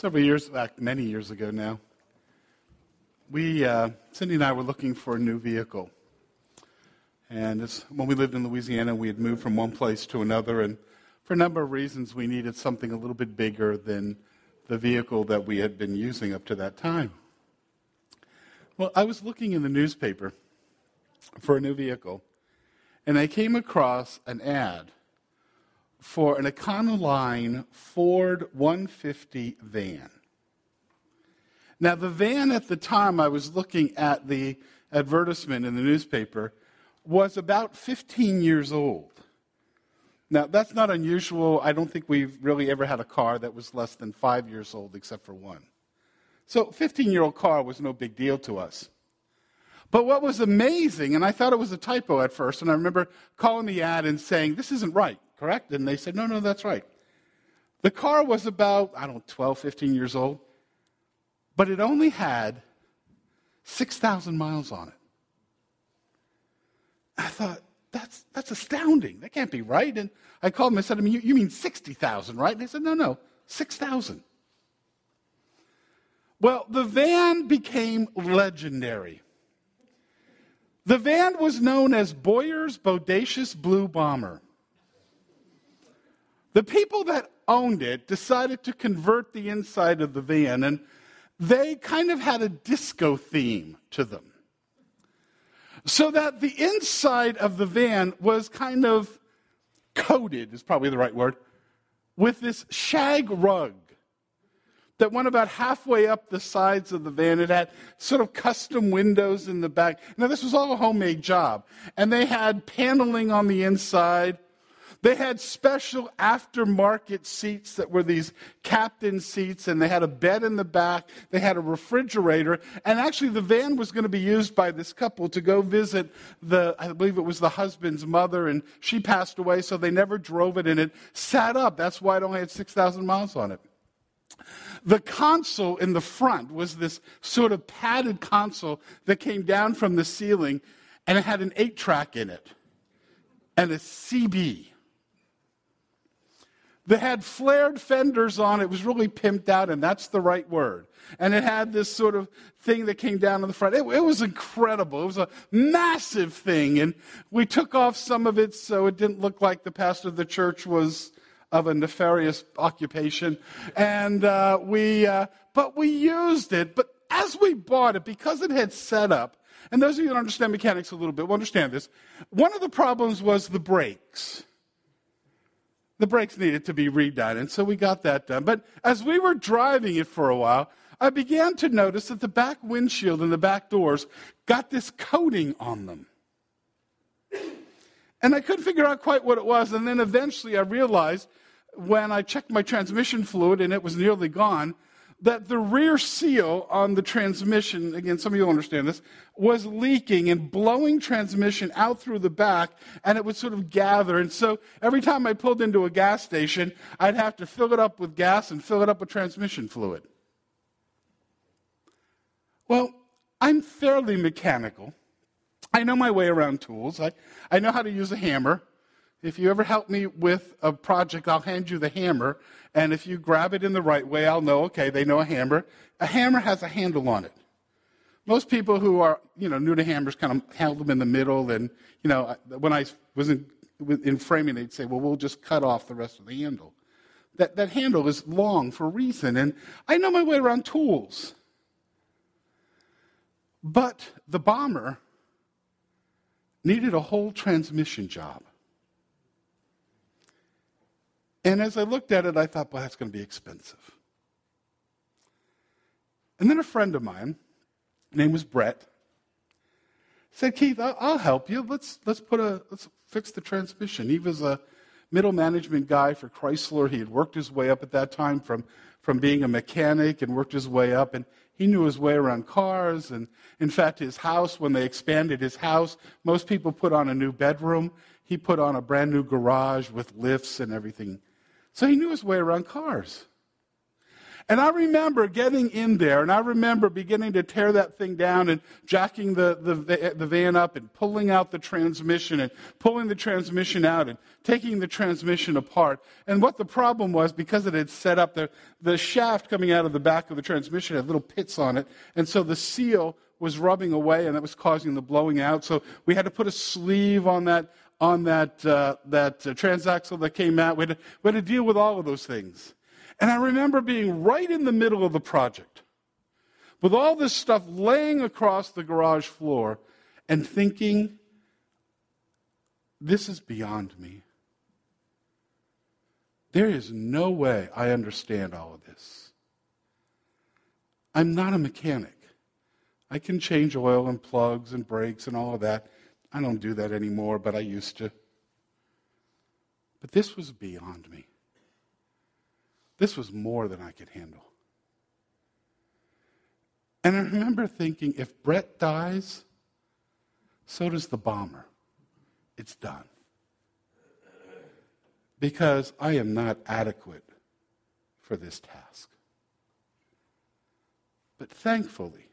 Several years back, many years ago now, we, uh, Cindy and I were looking for a new vehicle. And this, when we lived in Louisiana, we had moved from one place to another, and for a number of reasons, we needed something a little bit bigger than the vehicle that we had been using up to that time. Well, I was looking in the newspaper for a new vehicle, and I came across an ad for an Econoline Ford 150 van. Now, the van at the time I was looking at the advertisement in the newspaper was about 15 years old. Now, that's not unusual. I don't think we've really ever had a car that was less than five years old, except for one. So, 15 year old car was no big deal to us. But what was amazing, and I thought it was a typo at first, and I remember calling the ad and saying, This isn't right correct? And they said, no, no, that's right. The car was about, I don't know, 12, 15 years old, but it only had 6,000 miles on it. I thought, that's, that's astounding. That can't be right. And I called them and said, I mean, you, you mean 60,000, right? And they said, no, no, 6,000. Well, the van became legendary. The van was known as Boyer's Bodacious Blue Bomber. The people that owned it decided to convert the inside of the van, and they kind of had a disco theme to them. So that the inside of the van was kind of coated, is probably the right word, with this shag rug that went about halfway up the sides of the van. It had sort of custom windows in the back. Now, this was all a homemade job. And they had paneling on the inside they had special aftermarket seats that were these captain seats, and they had a bed in the back. They had a refrigerator. And actually, the van was going to be used by this couple to go visit the, I believe it was the husband's mother, and she passed away, so they never drove it, and it sat up. That's why it only had 6,000 miles on it. The console in the front was this sort of padded console that came down from the ceiling, and it had an eight track in it and a CB. That had flared fenders on it. was really pimped out, and that's the right word. And it had this sort of thing that came down on the front. It, it, was incredible. It was a massive thing. And we took off some of it so it didn't look like the pastor of the church was of a nefarious occupation. And uh, we, uh, but we used it. But as we bought it, because it had set up, and those of you that understand mechanics a little bit will understand this, one of the problems was the brakes the brakes needed to be redone, and so we got that done. But as we were driving it for a while, I began to notice that the back windshield and the back doors got this coating on them. And I couldn't figure out quite what it was, and then eventually I realized when I checked my transmission fluid and it was nearly gone that the rear seal on the transmission, again, some of you understand this, was leaking and blowing transmission out through the back, and it would sort of gather. And so every time I pulled into a gas station, I'd have to fill it up with gas and fill it up with transmission fluid. Well, I'm fairly mechanical. I know my way around tools. I, I know how to use a hammer. If you ever help me with a project, I'll hand you the hammer. And if you grab it in the right way, I'll know, okay, they know a hammer. A hammer has a handle on it. Most people who are, you know, new to hammers kind of held them in the middle. And, you know, when I was in, in framing, they'd say, well, we'll just cut off the rest of the handle. That, that handle is long for a reason. And I know my way around tools. But the bomber needed a whole transmission job. And as I looked at it, I thought, well, that's going to be expensive. And then a friend of mine, name was Brett, said, Keith, I'll, help you. Let's, let's, put a, let's fix the transmission. He was a middle management guy for Chrysler. He had worked his way up at that time from, from being a mechanic and worked his way up. And he knew his way around cars. And in fact, his house, when they expanded his house, most people put on a new bedroom. He put on a brand new garage with lifts and everything so he knew his way around cars. And I remember getting in there, and I remember beginning to tear that thing down and jacking the, the, the, van up and pulling out the transmission and pulling the transmission out and taking the transmission apart. And what the problem was, because it had set up, the, the shaft coming out of the back of the transmission had little pits on it. And so the seal was rubbing away, and that was causing the blowing out. So we had to put a sleeve on that, on that, uh, that uh, transaxle that came out. We had, to, we had to deal with all of those things. And I remember being right in the middle of the project with all this stuff laying across the garage floor and thinking, this is beyond me. There is no way I understand all of this. I'm not a mechanic. I can change oil and plugs and brakes and all of that. I don't do that anymore, but I used to. But this was beyond me. This was more than I could handle. And I remember thinking if Brett dies, so does the bomber. It's done. Because I am not adequate for this task. But thankfully,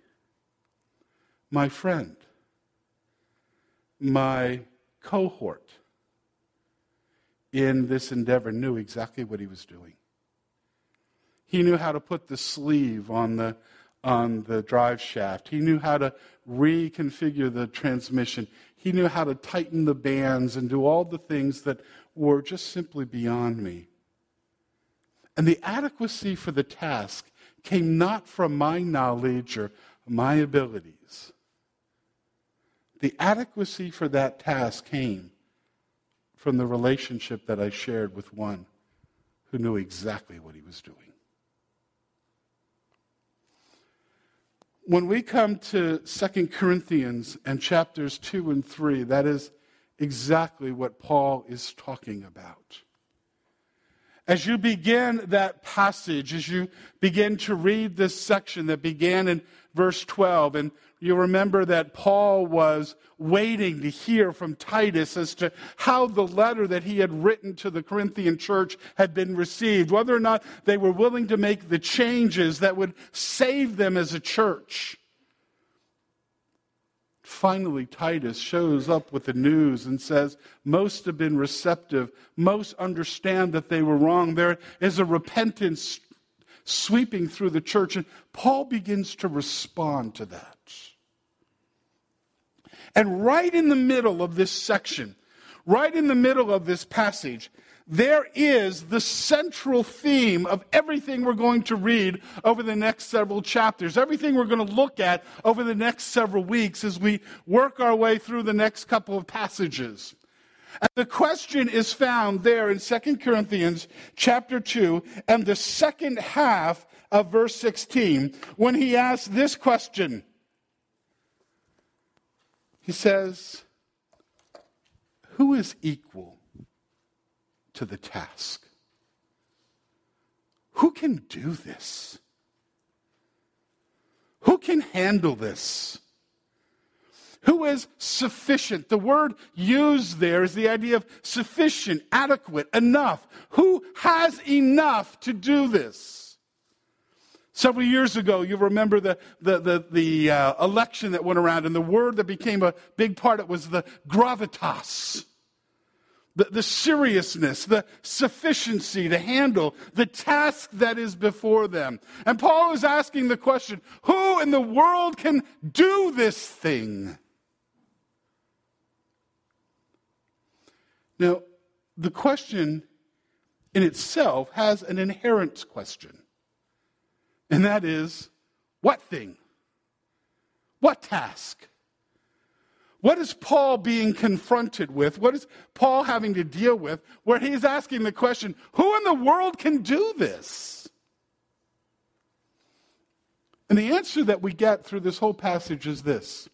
my friend, my cohort in this endeavor knew exactly what he was doing. He knew how to put the sleeve on the, on the drive shaft. He knew how to reconfigure the transmission. He knew how to tighten the bands and do all the things that were just simply beyond me. And the adequacy for the task came not from my knowledge or my abilities. The adequacy for that task came from the relationship that I shared with one who knew exactly what he was doing. when we come to 2 Corinthians and chapters 2 and 3, that is exactly what Paul is talking about. As you begin that passage, as you begin to read this section that began in verse 12, and you remember that Paul was waiting to hear from Titus as to how the letter that he had written to the Corinthian church had been received, whether or not they were willing to make the changes that would save them as a church. Finally, Titus shows up with the news and says, Most have been receptive. Most understand that they were wrong. There is a repentance sweeping through the church. And Paul begins to respond to that. And right in the middle of this section, right in the middle of this passage, there is the central theme of everything we're going to read over the next several chapters, everything we're going to look at over the next several weeks as we work our way through the next couple of passages. And the question is found there in 2 Corinthians chapter 2 and the second half of verse 16 when he asks this question. He says, Who is equal to the task? Who can do this? Who can handle this? Who is sufficient? The word used there is the idea of sufficient, adequate, enough. Who has enough to do this? Several years ago, you remember the, the, the, the uh, election that went around, and the word that became a big part of it was the gravitas. The, the seriousness, the sufficiency to handle the task that is before them. And Paul is asking the question who in the world can do this thing? Now, the question in itself has an inherent question, and that is what thing? What task? What is Paul being confronted with? What is Paul having to deal with where he's asking the question, who in the world can do this? And the answer that we get through this whole passage is this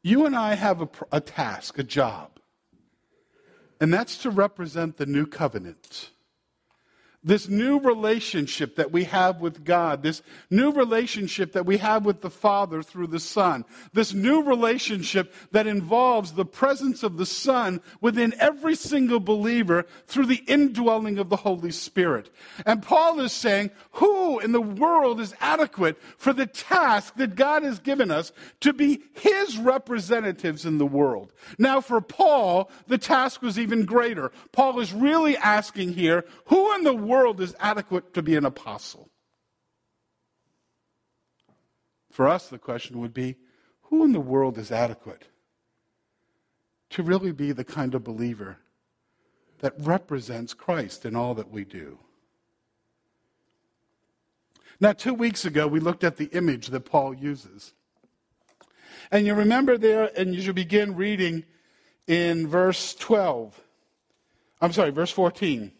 You and I have a, a task, a job. And that's to represent the new covenant. This new relationship that we have with God, this new relationship that we have with the Father through the Son, this new relationship that involves the presence of the Son within every single believer through the indwelling of the Holy Spirit. And Paul is saying, who in the world is adequate for the task that God has given us to be his representatives in the world? Now, for Paul, the task was even greater. Paul is really asking here, who in the world is adequate to be an apostle? For us, the question would be who in the world is adequate to really be the kind of believer that represents Christ in all that we do? Now, two weeks ago, we looked at the image that Paul uses. And you remember there, and you should begin reading in verse 12. I'm sorry, verse 14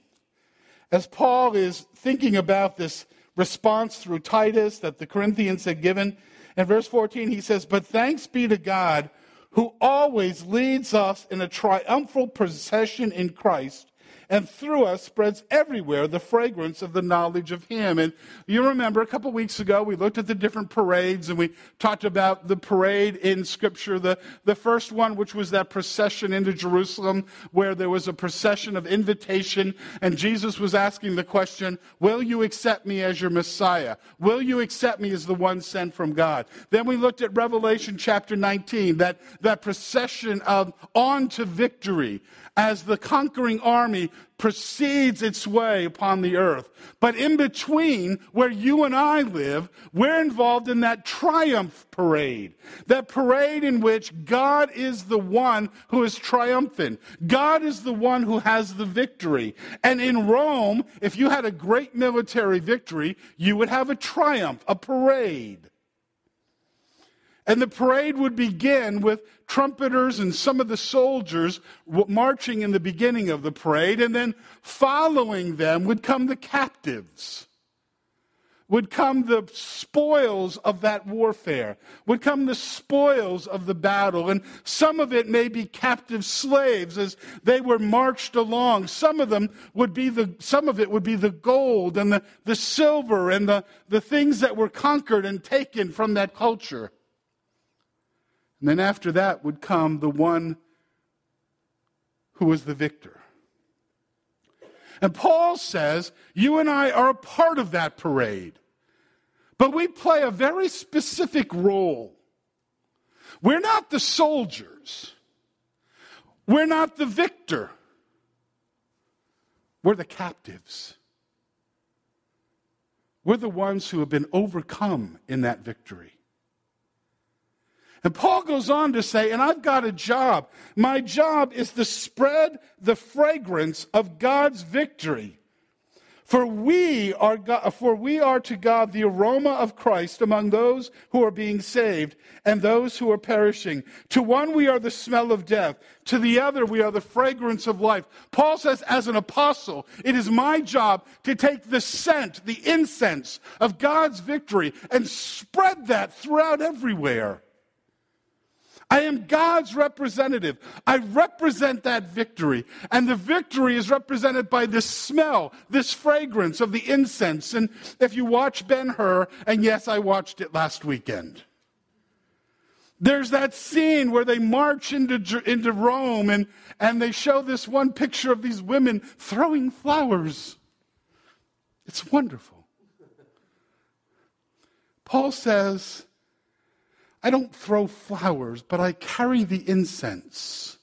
as Paul is thinking about this response through Titus that the Corinthians had given, in verse 14 he says, But thanks be to God who always leads us in a triumphal procession in Christ and through us spreads everywhere the fragrance of the knowledge of Him. And you remember a couple weeks ago, we looked at the different parades and we talked about the parade in Scripture. The, the first one, which was that procession into Jerusalem, where there was a procession of invitation, and Jesus was asking the question, Will you accept me as your Messiah? Will you accept me as the one sent from God? Then we looked at Revelation chapter 19, that, that procession of on to victory as the conquering army proceeds its way upon the earth. But in between, where you and I live, we're involved in that triumph parade. That parade in which God is the one who is triumphant. God is the one who has the victory. And in Rome, if you had a great military victory, you would have a triumph, a parade. And the parade would begin with trumpeters and some of the soldiers marching in the beginning of the parade, and then following them would come the captives. Would come the spoils of that warfare, would come the spoils of the battle, and some of it may be captive slaves as they were marched along. Some of them would be the, some of it would be the gold and the, the silver and the, the things that were conquered and taken from that culture. And then after that would come the one who was the victor. And Paul says, You and I are a part of that parade. But we play a very specific role. We're not the soldiers, we're not the victor, we're the captives. We're the ones who have been overcome in that victory. And Paul goes on to say, and I've got a job. My job is to spread the fragrance of God's victory. For we are God, for we are to God the aroma of Christ among those who are being saved and those who are perishing. To one we are the smell of death, to the other we are the fragrance of life. Paul says as an apostle, it is my job to take the scent, the incense of God's victory and spread that throughout everywhere. I am God's representative. I represent that victory. And the victory is represented by this smell, this fragrance of the incense. And if you watch Ben Hur, and yes, I watched it last weekend. There's that scene where they march into, into Rome and, and they show this one picture of these women throwing flowers. It's wonderful. Paul says, I don't throw flowers, but I carry the incense,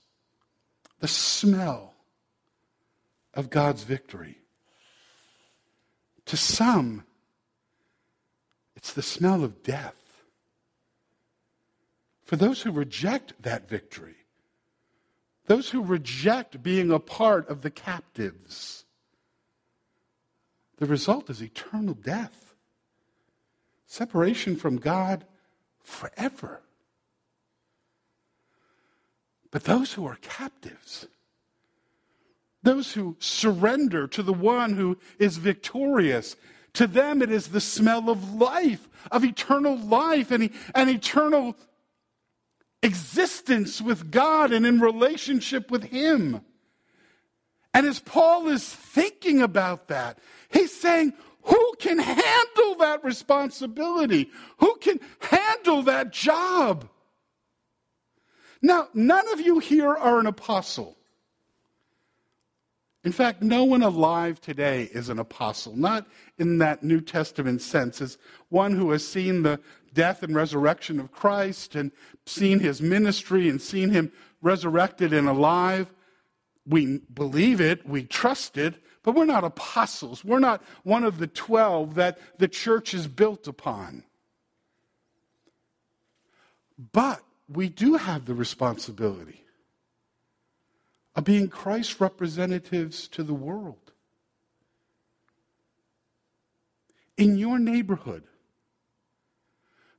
the smell of God's victory. To some, it's the smell of death. For those who reject that victory, those who reject being a part of the captives, the result is eternal death, separation from God forever. But those who are captives, those who surrender to the one who is victorious, to them it is the smell of life, of eternal life and, and eternal existence with God and in relationship with Him. And as Paul is thinking about that, he's saying, who can handle that responsibility? Who can handle that job? Now, none of you here are an apostle. In fact, no one alive today is an apostle, not in that New Testament sense, as one who has seen the death and resurrection of Christ and seen his ministry and seen him resurrected and alive. We believe it, we trust it, but we're not apostles. We're not one of the 12 that the church is built upon. But we do have the responsibility of being Christ's representatives to the world. In your neighborhood,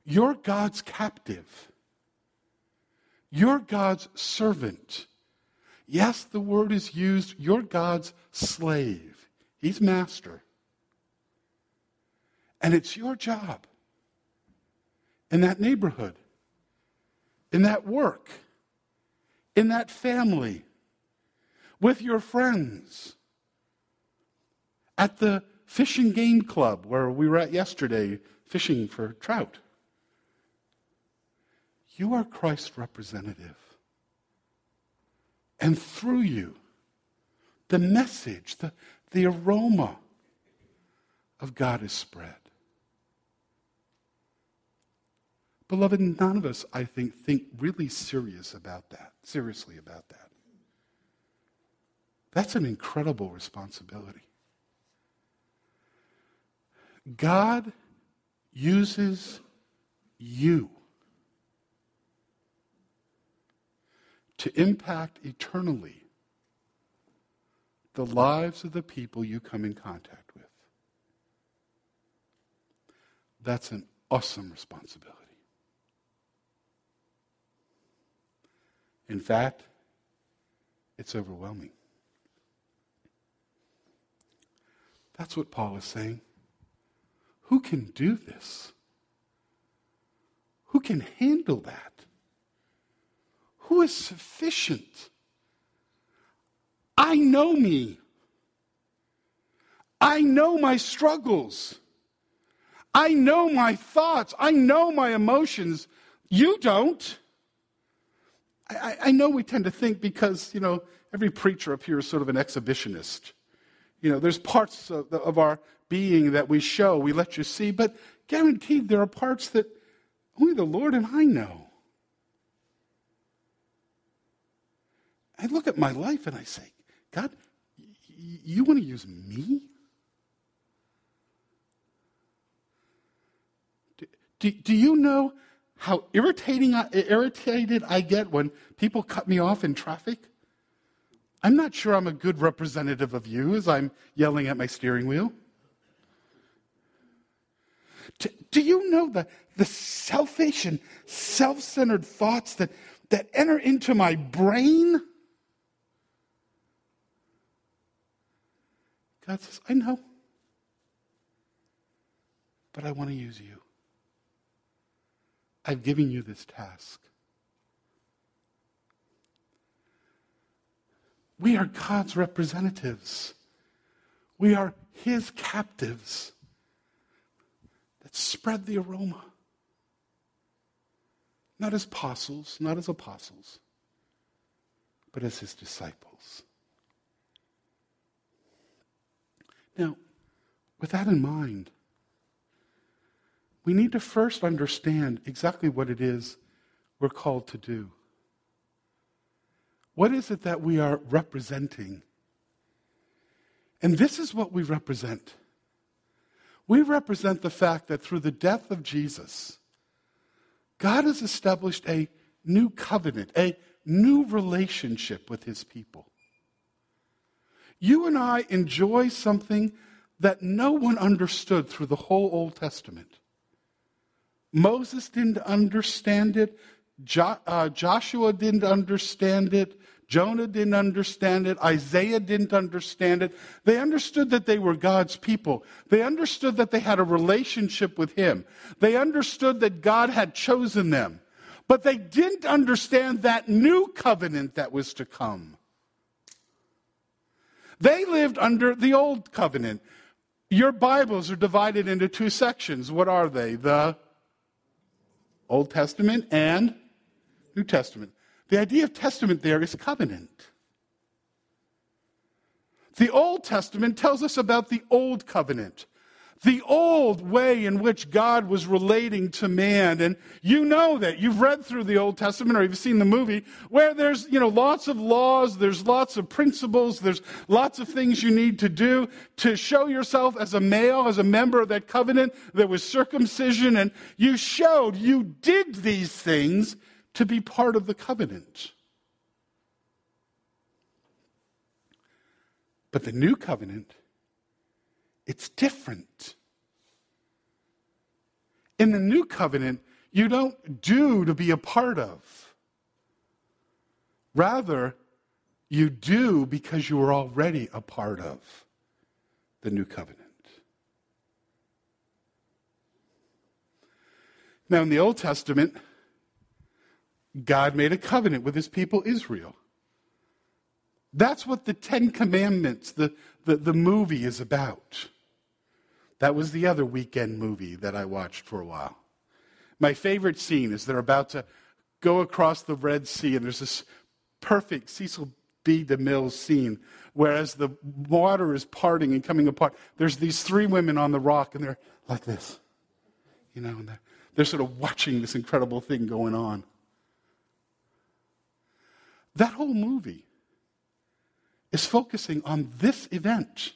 you're God's captive. You're God's servant. Yes, the word is used, you're God's slave. He's master. And it's your job in that neighborhood, in that work, in that family, with your friends, at the fishing game club where we were at yesterday fishing for trout. You are Christ's representative. And through you, the message, the, the aroma of God is spread. Beloved, none of us, I think, think really serious about that, seriously about that. That's an incredible responsibility. God uses you to impact eternally the lives of the people you come in contact with. That's an awesome responsibility. In fact, it's overwhelming. That's what Paul is saying. Who can do this? Who can handle that? Who is sufficient? I know me. I know my struggles. I know my thoughts. I know my emotions. You don't. I, I, know we tend to think because, you know, every preacher up here is sort of an exhibitionist. You know, there's parts of, the, of our being that we show, we let you see, but guaranteed there are parts that only the Lord and I know. I look at my life and I say, God, you want to use me? Do, do, do you know how irritating irritated I get when people cut me off in traffic? I'm not sure I'm a good representative of you as I'm yelling at my steering wheel. Do, do you know the, the selfish and self centered thoughts that, that enter into my brain? God says, I know. But I want to use you. I've given you this task. We are God's representatives. We are His captives that spread the aroma. Not as apostles, not as apostles, but as His disciples. Now, with that in mind, we need to first understand exactly what it is we're called to do. What is it that we are representing? And this is what we represent. We represent the fact that through the death of Jesus, God has established a new covenant, a new relationship with his people. You and I enjoy something that no one understood through the whole Old Testament. Moses didn't understand it. Jo- uh, Joshua didn't understand it. Jonah didn't understand it. Isaiah didn't understand it. They understood that they were God's people. They understood that they had a relationship with Him. They understood that God had chosen them. But they didn't understand that new covenant that was to come. They lived under the old covenant. Your Bibles are divided into two sections. What are they? The Old Testament and New Testament. The idea of testament there is covenant. The Old Testament tells us about the Old Covenant the old way in which God was relating to man. And you know that. You've read through the Old Testament or you've seen the movie where there's, you know, lots of laws, there's lots of principles, there's lots of things you need to do to show yourself as a male, as a member of that covenant. There was circumcision and you showed you did these things to be part of the covenant. But the new covenant it's different. In the new covenant, you don't do to be a part of. Rather, you do because you are already a part of the new covenant. Now, in the Old Testament, God made a covenant with his people Israel. That's what the Ten Commandments, the, the, the movie, is about. That was the other weekend movie that I watched for a while. My favorite scene is they're about to go across the Red Sea, and there's this perfect Cecil B. DeMille scene, whereas the water is parting and coming apart. There's these three women on the rock, and they're like this, you know, and they're, they're sort of watching this incredible thing going on. That whole movie is focusing on this event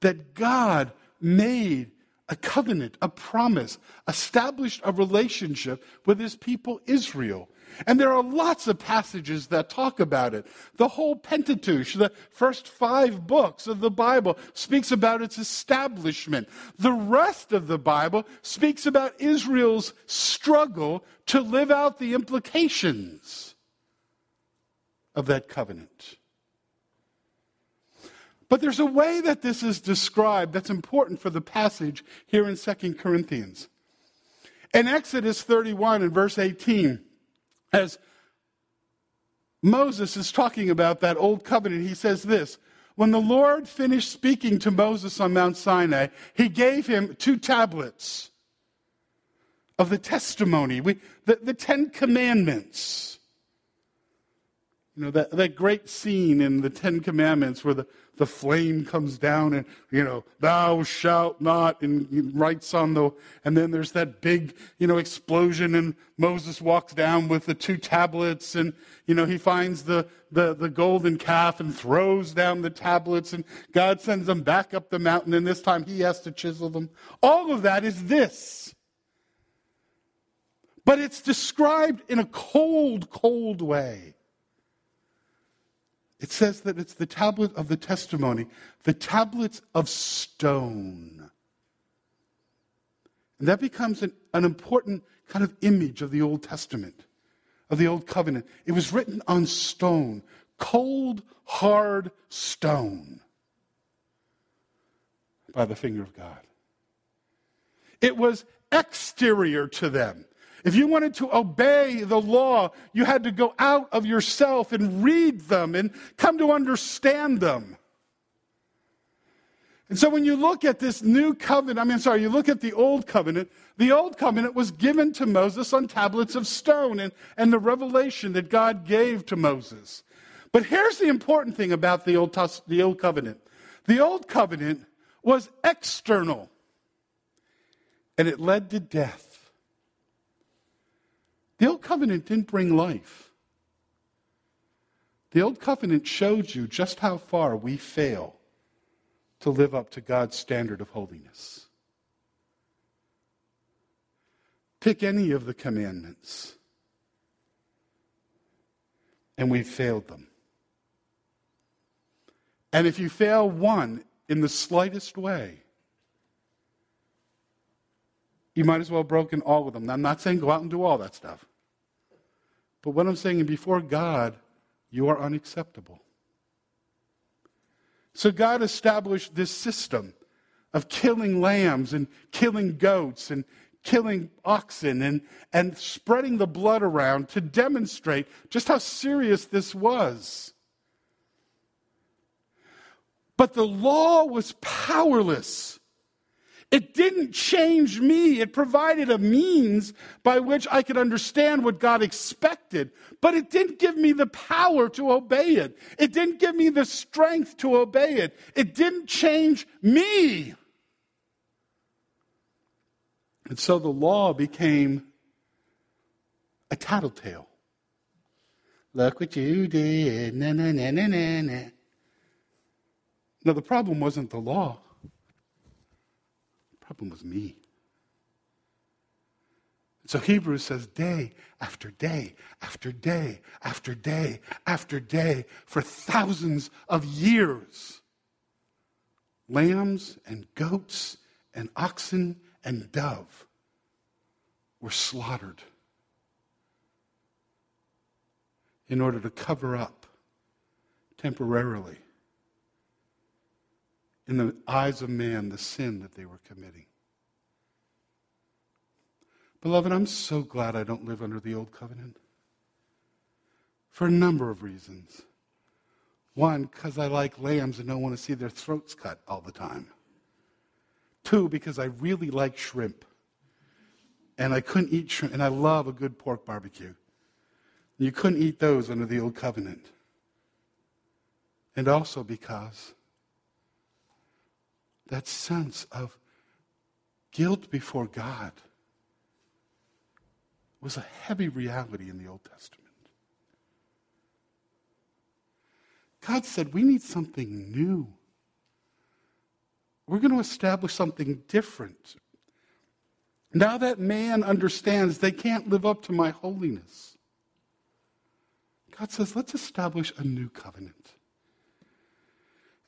that God made a covenant, a promise, established a relationship with his people Israel. And there are lots of passages that talk about it. The whole Pentateuch, the first five books of the Bible, speaks about its establishment. The rest of the Bible speaks about Israel's struggle to live out the implications of that covenant. But there's a way that this is described that's important for the passage here in 2 Corinthians. In Exodus 31 and verse 18, as Moses is talking about that old covenant, he says this When the Lord finished speaking to Moses on Mount Sinai, he gave him two tablets of the testimony, we, the, the Ten Commandments. You know, that, that great scene in the Ten Commandments where the, the flame comes down and, you know, thou shalt not, and writes on the, and then there's that big, you know, explosion and Moses walks down with the two tablets and, you know, he finds the, the, the golden calf and throws down the tablets and God sends them back up the mountain and this time he has to chisel them. All of that is this. But it's described in a cold, cold way. It says that it's the tablet of the testimony, the tablets of stone. And that becomes an, an important kind of image of the Old Testament, of the Old Covenant. It was written on stone, cold, hard stone, by the finger of God. It was exterior to them. If you wanted to obey the law, you had to go out of yourself and read them and come to understand them. And so when you look at this new covenant, I mean, sorry, you look at the old covenant, the old covenant was given to Moses on tablets of stone and, and the revelation that God gave to Moses. But here's the important thing about the old, the old covenant the old covenant was external, and it led to death. The Old Covenant didn't bring life. The Old Covenant showed you just how far we fail to live up to God's standard of holiness. Pick any of the commandments, and we've failed them. And if you fail one in the slightest way, you might as well have broken all of them. I'm not saying go out and do all that stuff. But what I'm saying, before God, you are unacceptable. So God established this system of killing lambs and killing goats and killing oxen and, and spreading the blood around to demonstrate just how serious this was. But the law was powerless. It didn't change me. It provided a means by which I could understand what God expected, but it didn't give me the power to obey it. It didn't give me the strength to obey it. It didn't change me. And so the law became a tattletale. Look what you did. Na, na, na, na, na. Now, the problem wasn't the law problem was me. So Hebrews says day after day after day after day after day for thousands of years. Lambs and goats and oxen and dove were slaughtered in order to cover up temporarily in the eyes of man the sin that they were committing. Beloved, I'm so glad I don't live under the old covenant for a number of reasons. One, because I like lambs and don't want to see their throats cut all the time. Two, because I really like shrimp. And I couldn't eat shrimp, and I love a good pork barbecue. You couldn't eat those under the old covenant. And also because that sense of guilt before God was a heavy reality in the Old Testament. God said, We need something new. We're going to establish something different. Now that man understands they can't live up to my holiness, God says, Let's establish a new covenant.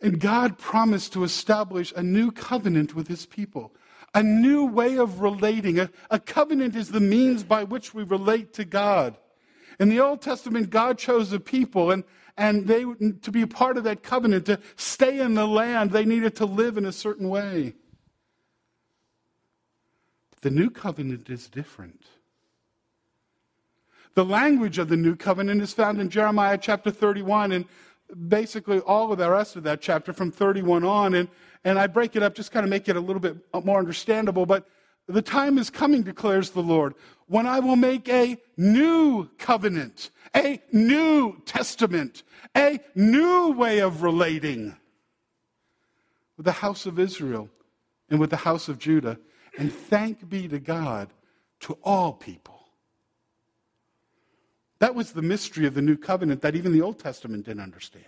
And God promised to establish a new covenant with his people, a new way of relating. A, a, covenant is the means by which we relate to God. In the Old Testament, God chose a people, and, and they, to be a part of that covenant, to stay in the land, they needed to live in a certain way. The new covenant is different. The language of the new covenant is found in Jeremiah chapter 31, and basically all of the rest of that chapter from 31 on. And, and I break it up, just kind of make it a little bit more understandable. But the time is coming, declares the Lord, when I will make a new covenant, a new testament, a new way of relating with the house of Israel and with the house of Judah. And thank be to God to all people. That was the mystery of the new covenant that even the Old Testament didn't understand.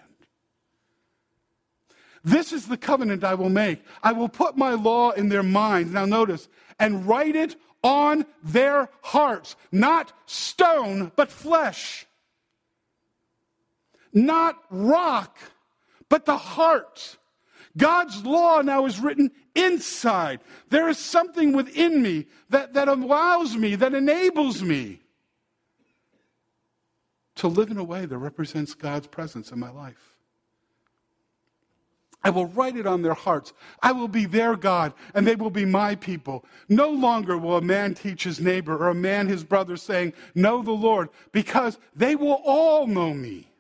This is the covenant I will make. I will put my law in their minds. Now, notice, and write it on their hearts. Not stone, but flesh. Not rock, but the heart. God's law now is written inside. There is something within me that, that allows me, that enables me to live in a way that represents God's presence in my life. I will write it on their hearts. I will be their God, and they will be my people. No longer will a man teach his neighbor or a man his brother, saying, Know the Lord, because they will all know me.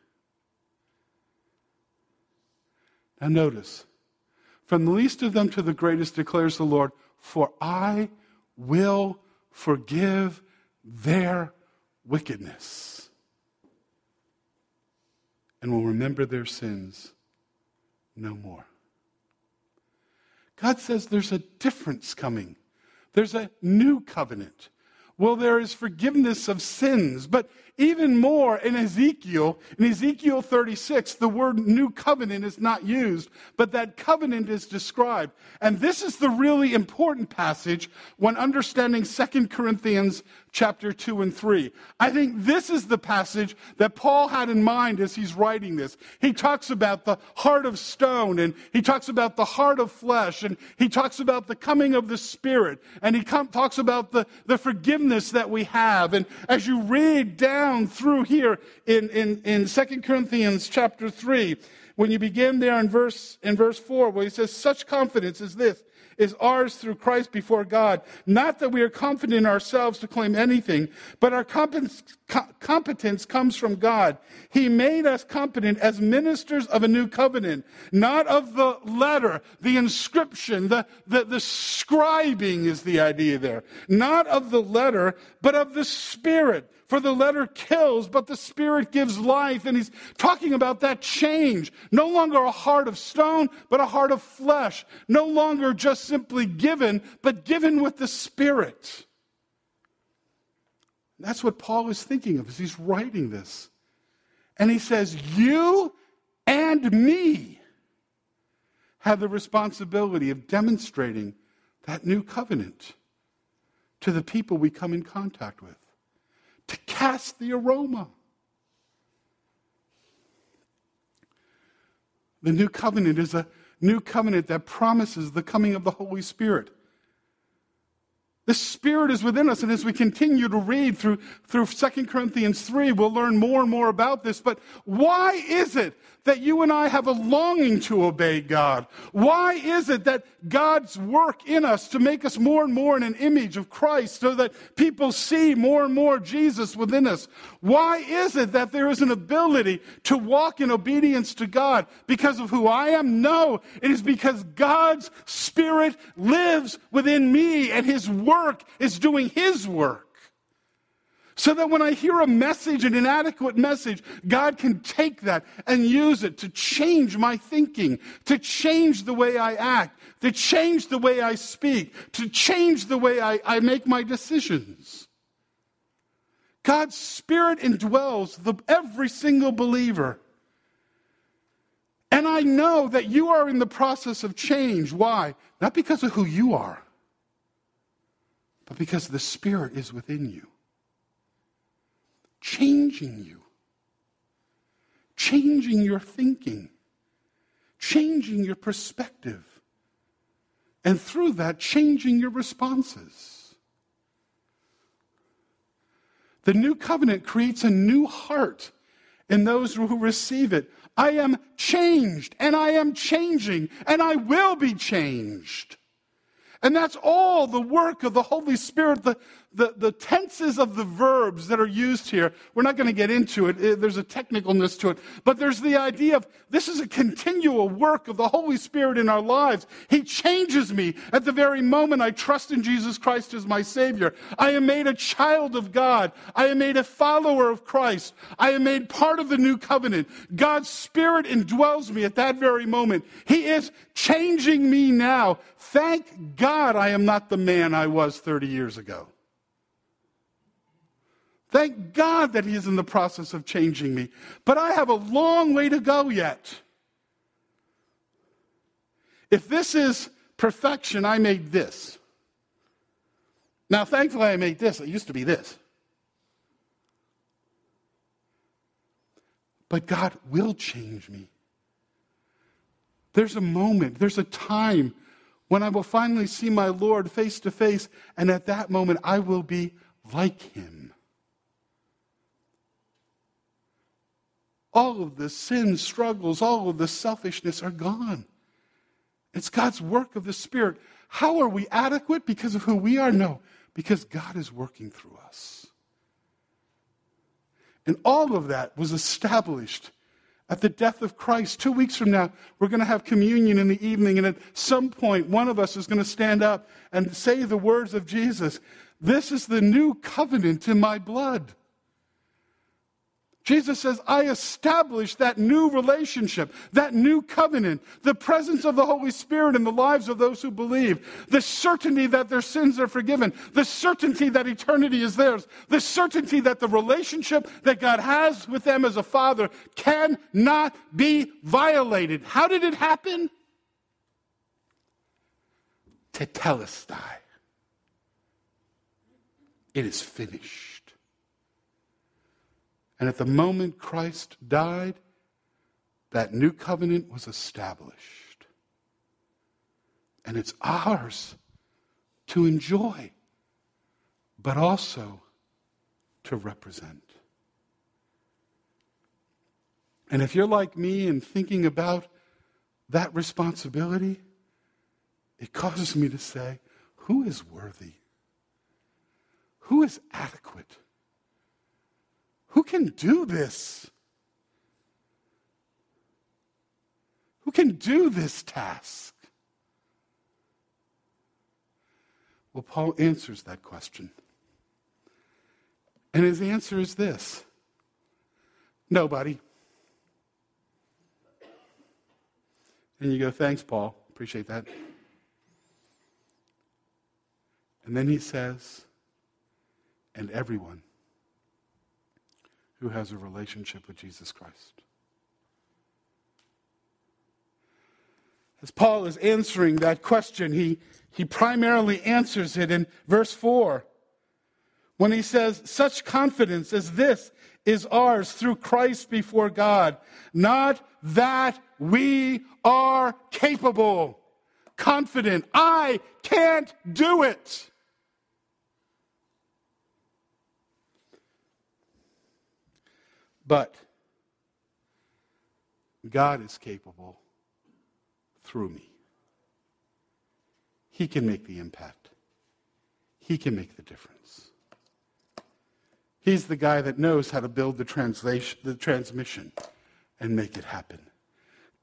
Now, notice, from the least of them to the greatest declares the Lord, For I will forgive their wickedness and will remember their sins no more. God says there's a difference coming. There's a new covenant. Well, there is forgiveness of sins, but even more in Ezekiel, in Ezekiel 36, the word new covenant is not used, but that covenant is described. And this is the really important passage when understanding 2 Corinthians chapter 2 and 3. I think this is the passage that Paul had in mind as he's writing this. He talks about the heart of stone, and he talks about the heart of flesh, and he talks about the coming of the Spirit, and he com- talks about the, the forgiveness that we have. And as you read down, down through here in, in, in 2 Corinthians chapter 3, when you begin there in verse, in verse 4, where he says, Such confidence is this is ours through Christ before God. Not that we are confident in ourselves to claim anything, but our competence comes from God. He made us competent as ministers of a new covenant, not of the letter, the inscription, the, the, the scribing is the idea there. Not of the letter, but of the Spirit. For the letter kills, but the Spirit gives life. And he's talking about that change. No longer a heart of stone, but a heart of flesh. No longer just simply given, but given with the Spirit. That's what Paul is thinking of as he's writing this. And he says, You and me have the responsibility of demonstrating that new covenant to the people we come in contact with to cast the aroma. The new covenant is a new covenant that promises the coming of the Holy Spirit. The Spirit is within us, and as we continue to read through, through 2 Corinthians 3, we'll learn more and more about this. But why is it that you and I have a longing to obey God? Why is it that God's work in us to make us more and more in an image of Christ so that people see more and more Jesus within us? Why is it that there is an ability to walk in obedience to God because of who I am? No, it is because God's Spirit lives within me and His work is doing His work. So that when I hear a message, an inadequate message, God can take that and use it to change my thinking, to change the way I act, to change the way I speak, to change the way I, I make my decisions. God's Spirit indwells the, every single believer. And I know that you are in the process of change. Why? Not because of who you are, but because the Spirit is within you changing you, changing your thinking, changing your perspective, and through that, changing your responses. The new covenant creates a new heart in those who receive it. I am changed, and I am changing, and I will be changed. And that's all the work of the Holy Spirit. The, the, the tenses of the verbs that are used here, we're not going to get into it. Uh, there's a technicalness to it. But there's the idea of this is a continual work of the Holy Spirit in our lives. He changes me at the very moment I trust in Jesus Christ as my Savior. I am made a child of God. I am made a follower of Christ. I am made part of the new covenant. God's Spirit indwells me at that very moment. He is changing me now. Thank God I am not the man I was 30 years ago. Thank God that He is in the process of changing me. But I have a long way to go yet. If this is perfection, I made this. Now, thankfully, I made this. It used to be this. But God will change me. There's a moment, there's a time when I will finally see my Lord face to face, and at that moment, I will be like Him. All of the sin struggles, all of the selfishness are gone. It's God's work of the Spirit. How are we adequate? Because of who we are? No, because God is working through us. And all of that was established at the death of Christ. Two weeks from now, we're going to have communion in the evening, and at some point, one of us is going to stand up and say the words of Jesus This is the new covenant in my blood. Jesus says, I established that new relationship, that new covenant, the presence of the Holy Spirit in the lives of those who believe, the certainty that their sins are forgiven, the certainty that eternity is theirs, the certainty that the relationship that God has with them as a father cannot be violated. How did it happen? Tetelestai. It is finished. And at the moment Christ died, that new covenant was established. And it's ours to enjoy, but also to represent. And if you're like me and thinking about that responsibility, it causes me to say, who is worthy? Who is adequate? Who can do this? Who can do this task? Well, Paul answers that question. And his answer is this nobody. And you go, thanks, Paul. Appreciate that. And then he says, and everyone who has a relationship with Jesus Christ. As Paul is answering that question, he, he primarily answers it in verse 4 when he says, Such confidence as this is ours through Christ before God, not that we are capable, confident. I can't do it. But God is capable through me. He can make the impact. He can make the difference. He's the guy that knows how to build the, translation, the transmission and make it happen.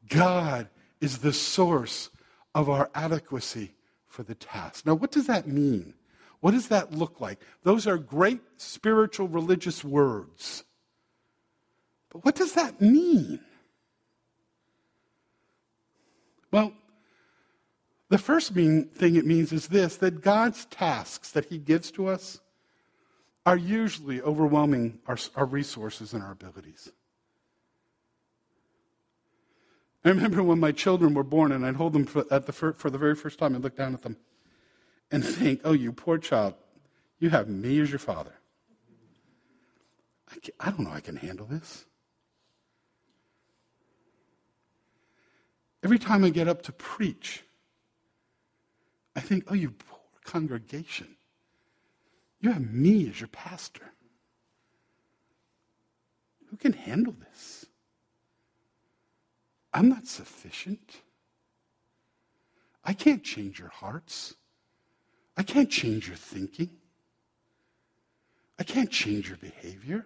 God is the source of our adequacy for the task. Now, what does that mean? What does that look like? Those are great spiritual religious words. But what does that mean? Well, the first mean thing it means is this that God's tasks that He gives to us are usually overwhelming our, our resources and our abilities. I remember when my children were born and I'd hold them for, the, for, for the very first time and look down at them and think, oh, you poor child, you have me as your father. I, I don't know I can handle this. Every time I get up to preach, I think, oh, you poor congregation. You have me as your pastor. Who can handle this? I'm not sufficient. I can't change your hearts. I can't change your thinking. I can't change your behavior.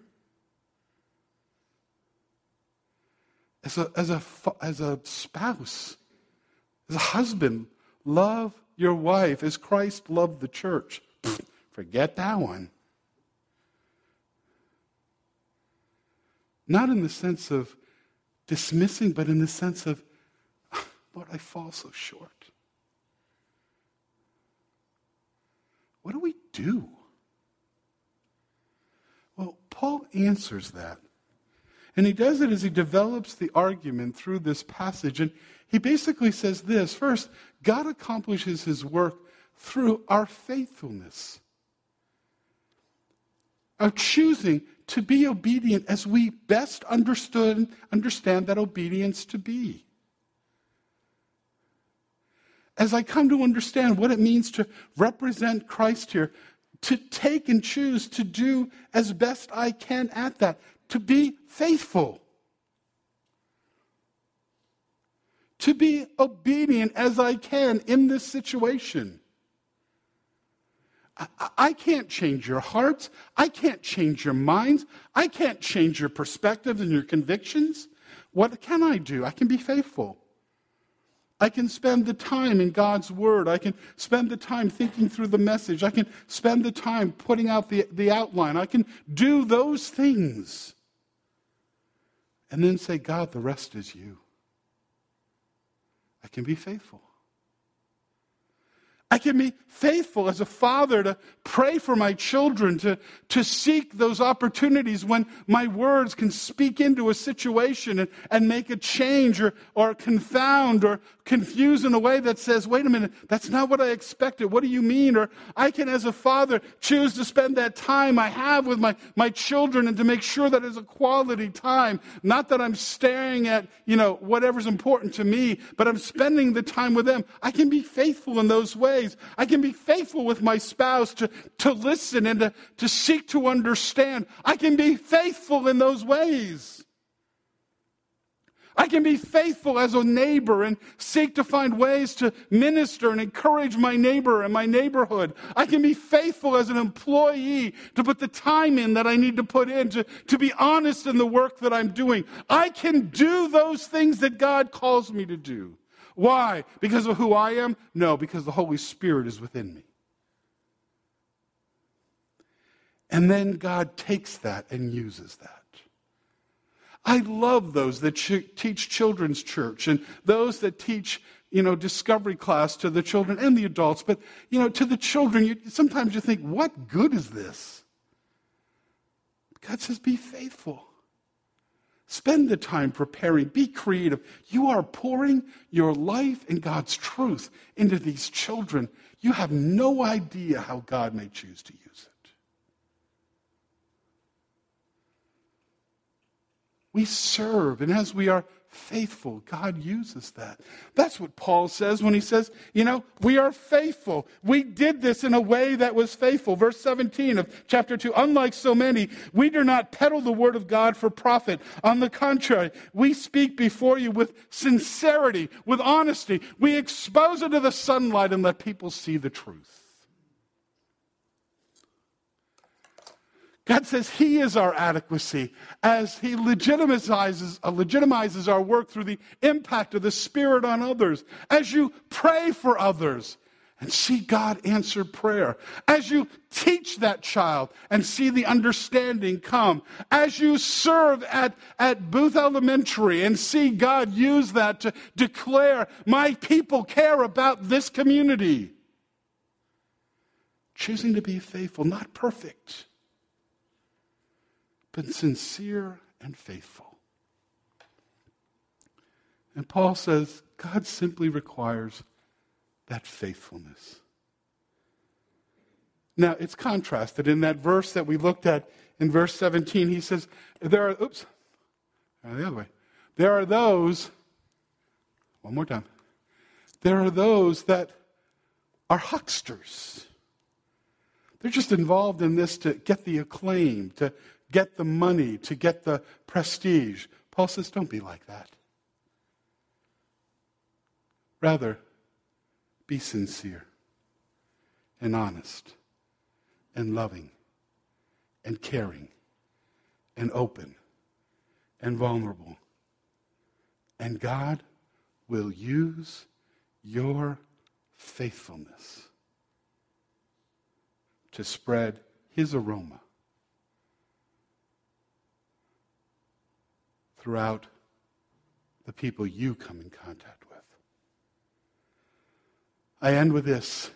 As a, as a, as a spouse, as a husband, love your wife as Christ loved the church. forget that one. Not in the sense of dismissing, but in the sense of, Lord, I fall so short. What do we do? Well, Paul answers that and he does it as he develops the argument through this passage. And he basically says this first, God accomplishes his work through our faithfulness, our choosing to be obedient as we best understood, understand that obedience to be. As I come to understand what it means to represent Christ here, to take and choose to do as best I can at that, to be faithful, to be obedient as I can in this situation. I, can't change your hearts. I can't change your minds. I can't change your perspectives and your convictions. What can I do? I can be faithful. I can spend the time in God's Word. I can spend the time thinking through the message. I can spend the time putting out the, the outline. I can do those things and then say, God, the rest is you. I can be faithful. I can be faithful as a father to pray for my children, to, to seek those opportunities when my words can speak into a situation and, and make a change or, or confound or confuse in a way that says, wait a minute, that's not what I expected. What do you mean? Or I can, as a father, choose to spend that time I have with my, my children and to make sure that it's a quality time. Not that I'm staring at, you know, whatever's important to me, but I'm spending the time with them. I can be faithful in those ways ways. I can be faithful with my spouse to, to listen and to, to seek to understand. I can be faithful in those ways. I can be faithful as a neighbor and seek to find ways to minister and encourage my neighbor and my neighborhood. I can be faithful as an employee to put the time in that I need to put in, to, to be honest in the work that I'm doing. I can do those things that God calls me to do. Why? Because of who I am? No, because the Holy Spirit is within me. And then God takes that and uses that. I love those that ch- teach children's church and those that teach, you know, discovery class to the children and the adults. But, you know, to the children, you, sometimes you think, what good is this? God says, be faithful. Spend the time preparing. Be creative. You are pouring your life and God's truth into these children. You have no idea how God may choose to use it. We serve, and as we are faithful, God uses that. That's what Paul says when he says, you know, we are faithful. We did this in a way that was faithful. Verse 17 of chapter 2 Unlike so many, we do not peddle the word of God for profit. On the contrary, we speak before you with sincerity, with honesty. We expose it to the sunlight and let people see the truth. God says He is our adequacy as He legitimizes, uh, legitimizes our work through the impact of the Spirit on others. As you pray for others and see God answer prayer. As you teach that child and see the understanding come. As you serve at, at Booth Elementary and see God use that to declare, My people care about this community. Choosing to be faithful, not perfect but sincere and faithful. And Paul says God simply requires that faithfulness. Now, it's contrasted in that verse that we looked at in verse 17. He says, There are, oops, uh, the other way. There are those, one more time, there are those that are hucksters. They're just involved in this to get the acclaim, to, get the money, to get the prestige. Paul says, don't be like that. Rather, be sincere and honest and loving and caring and open and vulnerable. And God will use your faithfulness to spread his aroma throughout the people you come in contact with. I end with this.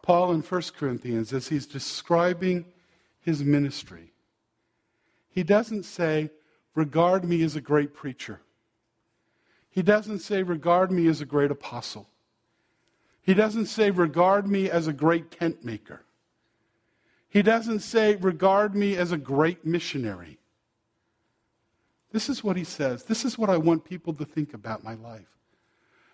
Paul in 1 Corinthians, as he's describing his ministry, he doesn't say, Regard me as a great preacher. He doesn't say, Regard me as a great apostle. He doesn't say, Regard me as a great tent maker. He doesn't say, Regard me as a great missionary. This is what he says. This is what I want people to think about my life.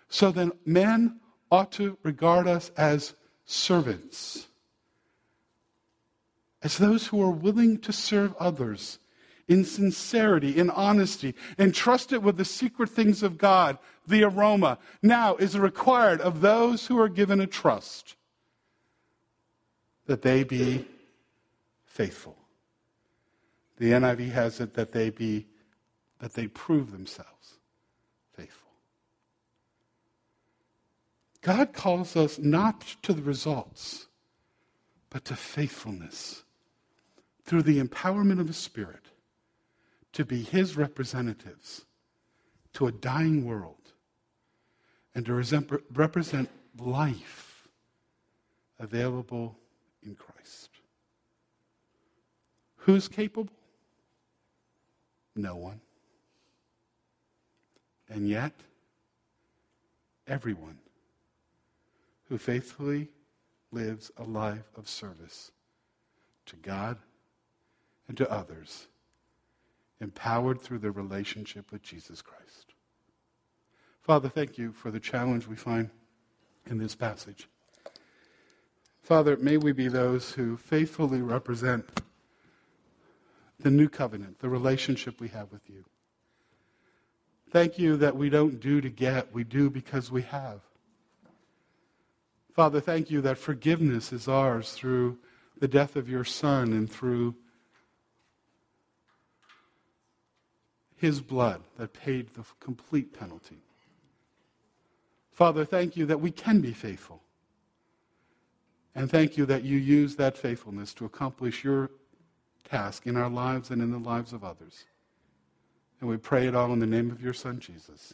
So then, men ought to regard us as servants, as those who are willing to serve others in sincerity, in honesty, and trust it with the secret things of God, the aroma, now is required of those who are given a trust that they be faithful. The NIV has it that they be that they prove themselves faithful. God calls us not to the results, but to faithfulness through the empowerment of the Spirit to be His representatives to a dying world and to represent life available in Christ. Who's capable? No one. And yet, everyone who faithfully lives a life of service to God and to others, empowered through their relationship with Jesus Christ. Father, thank you for the challenge we find in this passage. Father, may we be those who faithfully represent the new covenant, the relationship we have with you. Thank you that we don't do to get, we do because we have. Father, thank you that forgiveness is ours through the death of your Son and through his blood that paid the complete penalty. Father, thank you that we can be faithful. And thank you that you use that faithfulness to accomplish your task in our lives and in the lives of others. And we pray it all in the name of your Son, Jesus.